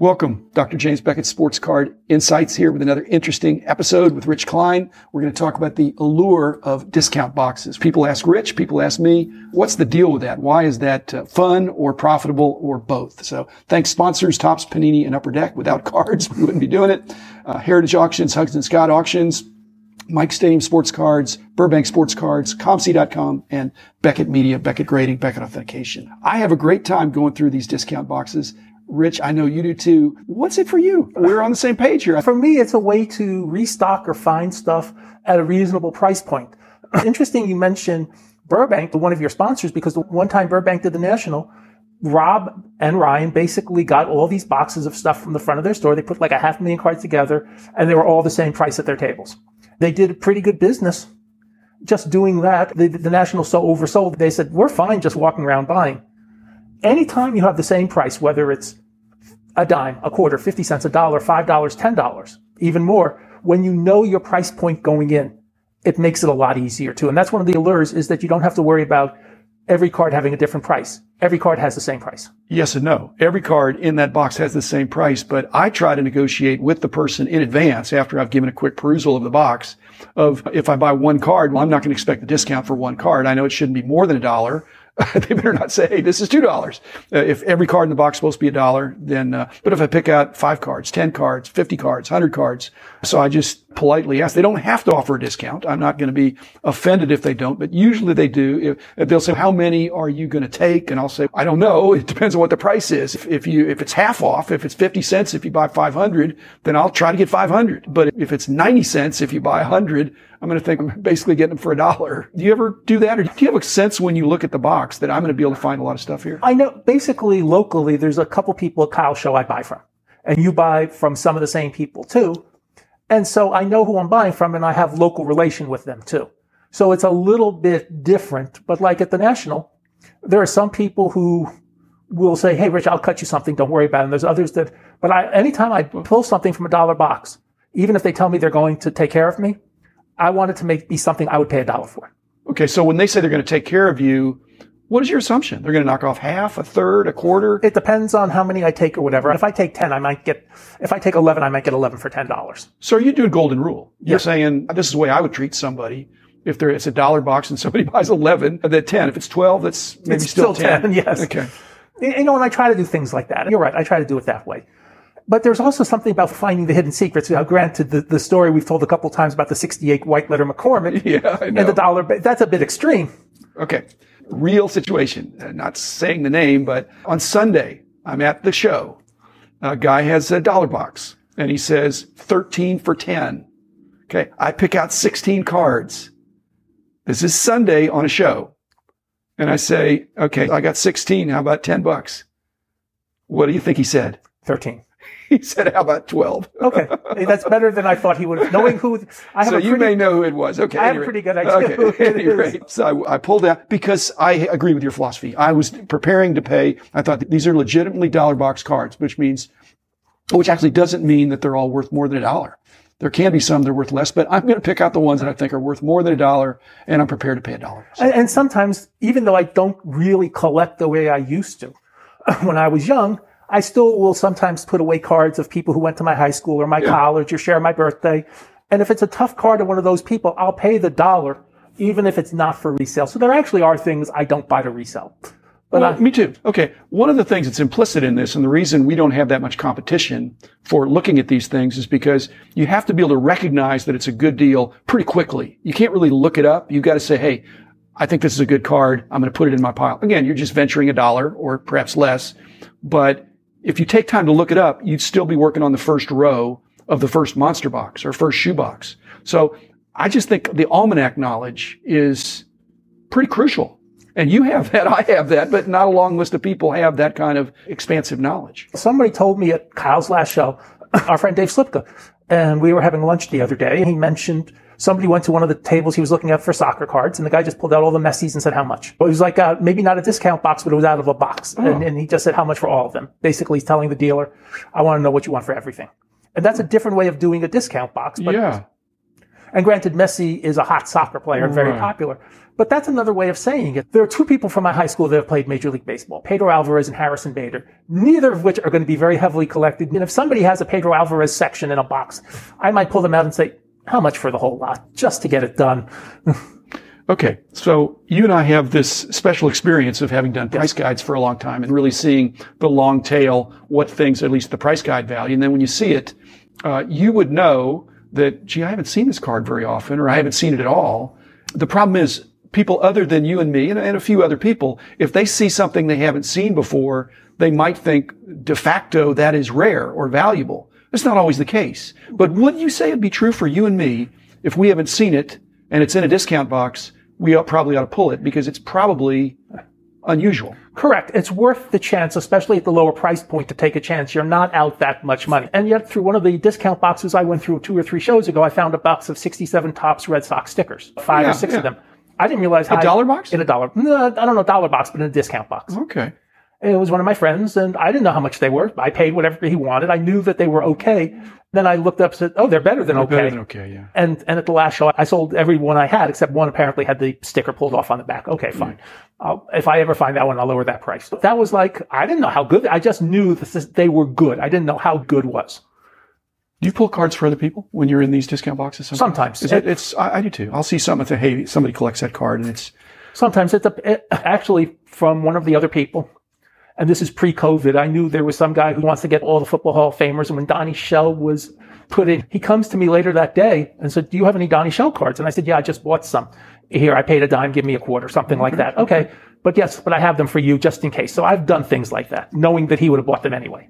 Welcome, Dr. James Beckett Sports Card Insights here with another interesting episode with Rich Klein. We're going to talk about the allure of discount boxes. People ask Rich, people ask me, what's the deal with that? Why is that uh, fun or profitable or both? So thanks sponsors, Topps, Panini, and Upper Deck. Without cards, we wouldn't be doing it. Uh, Heritage Auctions, Huggins and Scott Auctions, Mike Stadium Sports Cards, Burbank Sports Cards, ComC.com, and Beckett Media, Beckett Grading, Beckett Authentication. I have a great time going through these discount boxes. Rich, I know you do too. What's it for you? We're on the same page here. For me, it's a way to restock or find stuff at a reasonable price point. Interesting you mentioned Burbank, one of your sponsors, because the one time Burbank did the national, Rob and Ryan basically got all these boxes of stuff from the front of their store. They put like a half million cards together and they were all the same price at their tables. They did a pretty good business just doing that. The, the national so oversold. They said, we're fine just walking around buying anytime you have the same price, whether it's a dime, a quarter, 50 cents, a dollar, $5, $10, even more, when you know your price point going in, it makes it a lot easier too. And that's one of the allures is that you don't have to worry about every card having a different price. Every card has the same price. Yes and no. Every card in that box has the same price, but I try to negotiate with the person in advance after I've given a quick perusal of the box of if I buy one card, well, I'm not going to expect a discount for one card. I know it shouldn't be more than a dollar. they better not say, hey, this is $2. Uh, if every card in the box is supposed to be a dollar, then, uh, but if I pick out five cards, 10 cards, 50 cards, 100 cards, so I just politely ask, they don't have to offer a discount. I'm not going to be offended if they don't, but usually they do. If, they'll say, how many are you going to take? And I'll say, I don't know. It depends on what the price is. If, if you, if it's half off, if it's 50 cents, if you buy 500, then I'll try to get 500. But if it's 90 cents, if you buy 100, I'm going to think I'm basically getting them for a dollar. Do you ever do that? Or do you have a sense when you look at the box that I'm going to be able to find a lot of stuff here? I know basically locally, there's a couple people at Kyle Show I buy from and you buy from some of the same people too. And so I know who I'm buying from and I have local relation with them too. So it's a little bit different, but like at the national, there are some people who will say, Hey, Rich, I'll cut you something. Don't worry about it. And there's others that, but I, anytime I pull something from a dollar box, even if they tell me they're going to take care of me, I want it to make be something I would pay a dollar for. Okay. So when they say they're going to take care of you, what is your assumption? They're going to knock off half, a third, a quarter? It depends on how many I take or whatever. If I take 10, I might get, if I take 11, I might get 11 for $10. So you doing golden rule? You're saying this is the way I would treat somebody. If there it's a dollar box and somebody buys 11, uh, then 10. If it's 12, that's maybe it's still, still 10. 10. Yes. Okay. You know, and I try to do things like that. You're right. I try to do it that way. But there's also something about finding the hidden secrets. Now, granted, the, the story we've told a couple times about the 68 white letter McCormick yeah, and the dollar, that's a bit extreme. Okay real situation. Uh, not saying the name, but on Sunday, I'm at the show. A guy has a dollar box and he says 13 for 10. Okay. I pick out 16 cards. This is Sunday on a show. And I say, okay, I got 16. How about 10 bucks? What do you think he said? 13. he said, "How about 12? okay, that's better than I thought he would. Knowing who, I have so you pretty, may know who it was. Okay, I have a pretty good idea. Okay, So I, I, pulled out because I agree with your philosophy. I was preparing to pay. I thought these are legitimately dollar box cards, which means, which actually doesn't mean that they're all worth more than a dollar. There can be some that are worth less, but I'm going to pick out the ones that I think are worth more than a dollar, and I'm prepared to pay a dollar. So. And, and sometimes, even though I don't really collect the way I used to, when I was young, I still will sometimes put away cards of people who went to my high school or my yeah. college or share my birthday. And if it's a tough card to one of those people, I'll pay the dollar, even if it's not for resale. So there actually are things I don't buy to resell. But well, I, me too. Okay. One of the things that's implicit in this, and the reason we don't have that much competition for looking at these things is because you have to be able to recognize that it's a good deal pretty quickly. You can't really look it up. You've got to say, Hey, I think this is a good card. I'm going to put it in my pile. Again, you're just venturing a dollar or perhaps less, but if you take time to look it up, you'd still be working on the first row of the first monster box or first shoe box. So I just think the almanac knowledge is pretty crucial. And you have that, I have that, but not a long list of people have that kind of expansive knowledge. Somebody told me at Kyle's last show, our friend Dave Slipka, and we were having lunch the other day, and he mentioned somebody went to one of the tables he was looking at for soccer cards, and the guy just pulled out all the Messis and said how much. Well, it was like uh, maybe not a discount box, but it was out of a box, oh. and, and he just said how much for all of them. Basically, he's telling the dealer, "I want to know what you want for everything," and that's a different way of doing a discount box. But yeah. And granted, Messi is a hot soccer player and very Right. popular. But that's another way of saying it. There are two people from my high school that have played Major League Baseball, Pedro Alvarez and Harrison Bader, neither of which are going to be very heavily collected. And if somebody has a Pedro Alvarez section in a box, I might pull them out and say, how much for the whole lot just to get it done? Okay, so you and I have this special experience of having done price guides for a long time and really seeing the long tail, what things, at least the price guide value. And then when you see it, uh, you would know that, gee, I haven't seen this card very often, or I haven't seen it at all. The problem is people other than you and me and, and a few other people, if they see something they haven't seen before, they might think de facto that is rare or valuable. That's not always the case. But would you say it'd be true for you and me if we haven't seen it and it's in a discount box? We ought, probably ought to pull it because it's probably unusual. Correct. It's worth the chance, especially at the lower price point, to take a chance. You're not out that much money. And yet, through one of the discount boxes I went through two or three shows ago, I found a box of 67 Topps Red Sox stickers, five Yeah, or six yeah. of them. I didn't realize how A dollar box? in a dollar. No, I don't know dollar box, but in a discount box. Okay. It was one of my friends, and I didn't know how much they were. I paid whatever he wanted. I knew that they were okay. Then I looked up and said, "Oh, they're better than okay." Better than okay, yeah. And and at the last show, I sold every one I had except one. Apparently, had the sticker pulled off on the back. Okay, mm. fine. I'll, if I ever find that one, I'll lower that price. But that was like I didn't know how good. I just knew that they were good. I didn't know how good was. Do you pull cards for other people when you're in these discount boxes? Sometimes. Is it, it's, I, I do too. I'll see something and say, hey, somebody collects that card and it's, Sometimes it's a, it, actually from one of the other people. And this is pre-COVID. I knew there was some guy who wants to get all the football Hall of Famers. And when Donnie Shell was put in, he comes to me later that day and said, do you have any Donnie Shell cards? And I said, yeah, I just bought some. Here, I paid a dime, give me a quarter, something like that. Okay. But yes, but I have them for you just in case. So I've done things like that, knowing that he would have bought them anyway.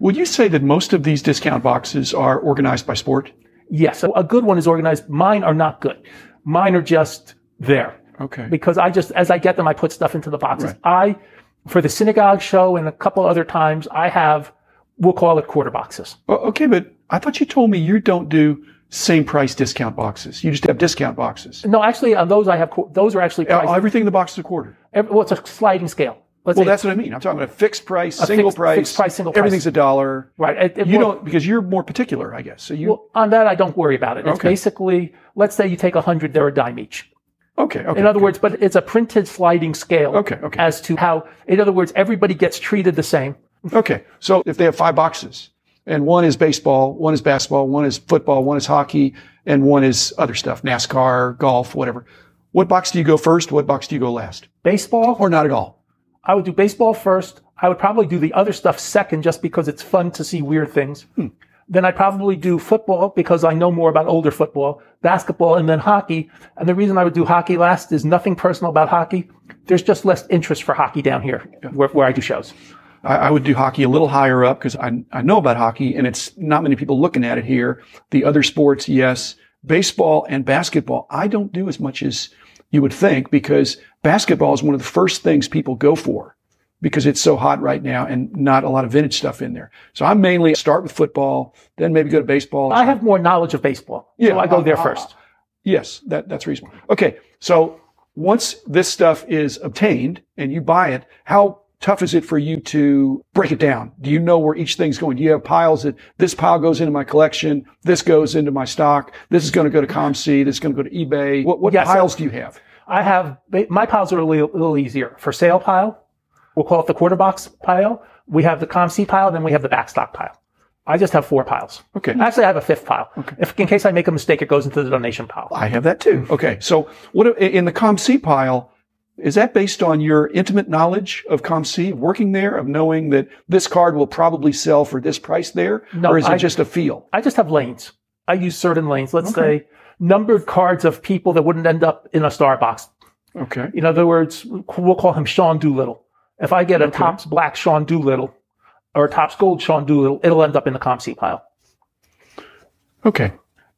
would you say that most of these discount boxes are organized by sport? Yes. So a good one is organized. Mine are not good. Mine are just there. Okay. because I just, as I get them, I put stuff into the boxes. Right. I, for the synagogue show and a couple other times, I have, we'll call it quarter boxes. Okay, but I thought you told me you don't do same price discount boxes. You just have discount boxes. No, actually, on those I have, those are actually priced, Everything in the box is a quarter. every, well, it's a sliding scale. Let's Well, that's what I mean. I'm talking about a fixed price, single fixed- price. fixed price, single price. Everything's a dollar. right. It, it- You don't, because you're more particular, I guess. So you, well, on that, I don't worry about it. It's Okay. basically, let's say you take a hundred, they're a dime each. Okay, okay. In other words, but it's a printed sliding scale. Okay, okay. As to how, in other words, everybody gets treated the same. Okay. So if they have five boxes and one is baseball, one is basketball, one is football, one is hockey, and one is other stuff, NASCAR, golf, whatever. What box do you go first? What box do you go last? Baseball, Or not at all? I would do baseball first. I would probably do the other stuff second just because it's fun to see weird things. Hmm. Then I'd probably do football because I know more about older football, basketball, and then hockey. And the reason I would do hockey last is nothing personal about hockey. There's just less interest for hockey down here where, where I do shows. I, I would do hockey a little higher up because I, I know about hockey and it's not many people looking at it here. The other sports, yes. Baseball and basketball, I don't do as much as you would think because basketball is one of the first things people go for because it's so hot right now and not a lot of vintage stuff in there. So I'm mainly start with football, then maybe go to baseball. I have more knowledge of baseball. Yeah, so I go there uh, uh, first. Yes, that, that's reasonable. Okay. So once this stuff is obtained and you buy it, how tough is it for you to break it down? Do you know where each thing's going? Do you have piles that this pile goes into my collection? This goes into my stock. This is going to go to ComC. This is going to go to eBay. What, what Yes. piles do you have? I have, my piles are a little, little easier. For sale pile, we'll call it the quarter box pile. We have the ComC pile, then we have the backstock pile. I just have four piles. Okay. Actually, I have a fifth pile. If in case I make a mistake, it goes into the donation pile. I have that too. Okay. So what in the ComC pile, is that based on your intimate knowledge of ComC, working there, of knowing that this card will probably sell for this price there? No, or is it I- just a feel? I just have lanes. I use certain lanes. Let's say numbered cards of people that wouldn't end up in a star box. Okay. In other words, we'll call him Sean Doolittle. If I get a Topps black Sean Doolittle or a Topps gold Sean Doolittle, it'll end up in the ComC pile. Okay.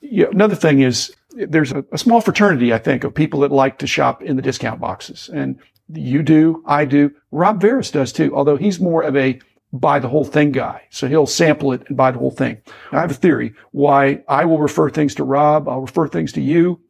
Yeah. Another thing is there's a, a small fraternity, I think, of people that like to shop in the discount boxes. And you do, I do. Rob Veres does too, although he's more of a buy the whole thing guy. So he'll sample it and buy the whole thing. I have a theory why I will refer things to Rob. I'll refer things to you.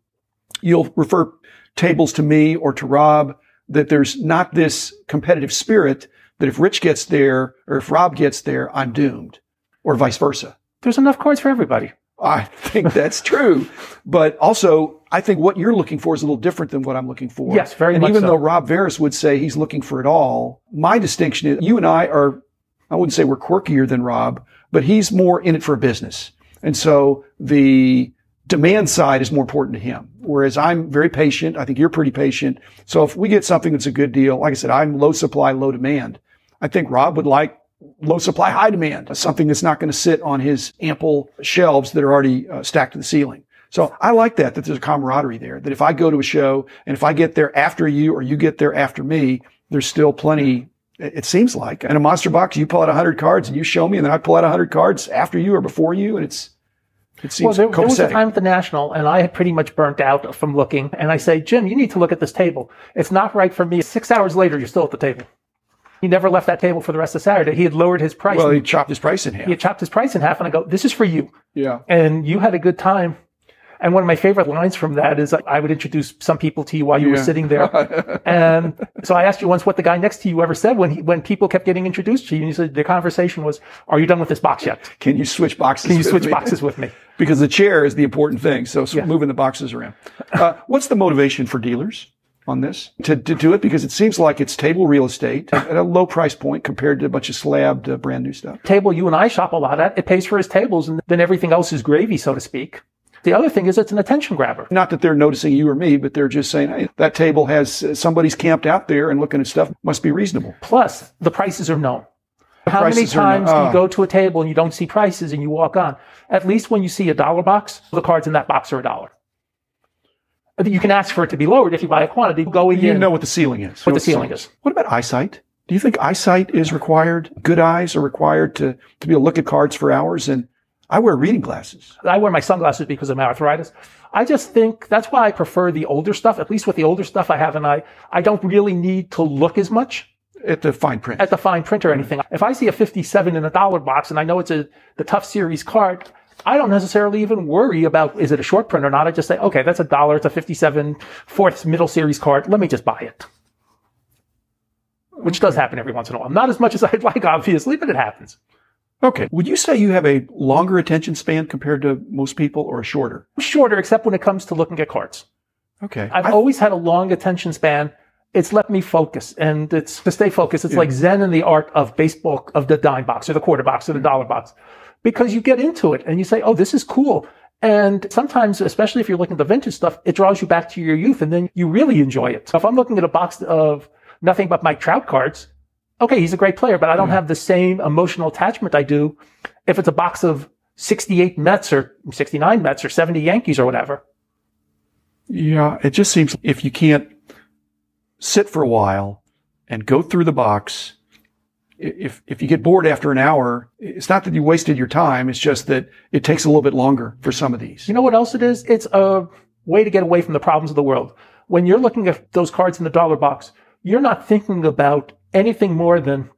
You'll refer tables to me or to Rob that there's not this competitive spirit that if Rich gets there or if Rob gets there, I'm doomed or vice versa. There's enough cards for everybody. I think that's true. But also, I think what you're looking for is a little different than what I'm looking for. Yes, very and much even so. though Rob Veres would say he's looking for it all, my distinction is you and I are, I wouldn't say we're quirkier than Rob, but he's more in it for business. And so the demand side is more important to him. Whereas I'm very patient. I think you're pretty patient. So if we get something that's a good deal, like I said, I'm low supply, low demand. I think Rob would like low supply, high demand, something that's not going to sit on his ample shelves that are already uh, stacked to the ceiling. So I like that, that there's a camaraderie there, that if I go to a show and if I get there after you or you get there after me, there's still plenty, it seems like. In a monster box, you pull out 100 cards and you show me, and then I pull out 100 cards after you or before you, and it's, it seems Well, there, there was a time at the National, and I had pretty much burnt out from looking. And I say, Jim, you need to look at this table. It's not right for me. Six hours later, you're still at the table. He never left that table for the rest of Saturday. He had lowered his price. Well, he chopped his price in half. he chopped his price in half, and I go, "This is for you." Yeah. and you had a good time. And one of my favorite lines from that is I would introduce some people to you while you were sitting there. and so I asked you once what the guy next to you ever said when he, when people kept getting introduced to you. And you said the conversation was, "Are you done with this box yet? Can you switch boxes? Can you switch me? boxes with me?" because the chair is the important thing. So s- Yeah. moving the boxes around. Uh, what's the motivation for dealers on this to, to do it? Because it seems like it's table real estate at a low price point compared to a bunch of slabbed uh, brand new stuff. Table you and I shop a lot at, it pays for his tables, and then everything else is gravy, so to speak. The other thing is it's an attention grabber. Not that they're noticing you or me, but they're just saying, hey, that table has uh, somebody's camped out there and looking at stuff must be reasonable. Plus, the prices are known. How many prices are known. times do you go to a table and you don't see prices and you walk on? At least when you see a dollar box, the cards in that box are a dollar. You can ask for it to be lowered if you buy a quantity. Going in, You in, know what the ceiling is. What You the ceiling is. What about eyesight? Do you think eyesight is required? Good eyes are required to, to be able to look at cards for hours. And I wear reading glasses. I wear my sunglasses because of my arthritis. I just think that's why I prefer the older stuff. At least with the older stuff I have, and I I don't really need to look as much At the fine print. at the fine print or anything. Mm-hmm. If I see a 57 in a dollar box and I know it's a the tough series card, I don't necessarily even worry about is it a short print or not. I just say, okay, that's a dollar. It's a 57 fourth middle series card. Let me just buy it. Which does happen every once in a while. Not as much as I'd like, obviously, but it happens. Okay. Would you say you have a longer attention span compared to most people or a shorter? Shorter, except when it comes to looking at cards. Okay. I've I- always had a long attention span. It's let me focus and it's to stay focused. It's like Zen in the art of baseball, of the dime box or the quarter box or the mm. dollar box because you get into it and you say, Oh, this is cool. And sometimes, especially if you're looking at the vintage stuff, it draws you back to your youth and then you really enjoy it. So if I'm looking at a box of nothing but Mike Trout cards, okay, he's a great player, but I don't have the same emotional attachment I do if it's a box of 68 Mets or 69 Mets or 70 Yankees or whatever. yeah. It just seems if you can't sit for a while and go through the box, if, if you get bored after an hour, it's not that you wasted your time. It's just that it takes a little bit longer for some of these. You know what else it is? It's a way to get away from the problems of the world. When you're looking at those cards in the dollar box, you're not thinking about anything more than,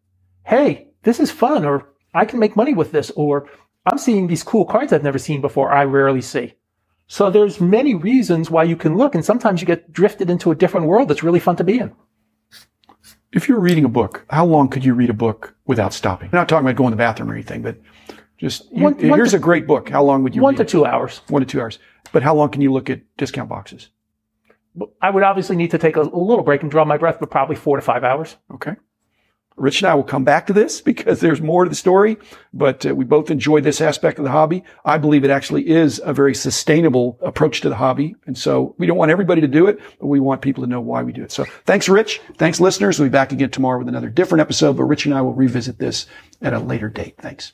hey, this is fun, or I can make money with this, or I'm seeing these cool cards I've never seen before, I rarely see. So there's many reasons why you can look, and sometimes you get drifted into a different world that's really fun to be in. If you're reading a book, how long could you read a book without stopping? I'm not talking about going to the bathroom or anything, but just you- One- one here's to- a great book. How long would you One read to two hours. One to two hours. But how long can you look at discount boxes? I would obviously need to take a, a little break and draw my breath, but probably four to five hours. Okay. Rich and I will come back to this because there's more to the story, but uh, we both enjoy this aspect of the hobby. I believe it actually is a very sustainable approach to the hobby. And so we don't want everybody to do it, but we want people to know why we do it. So thanks, Rich. Thanks, listeners. We'll be back again tomorrow with another different episode, but Rich and I will revisit this at a later date. Thanks.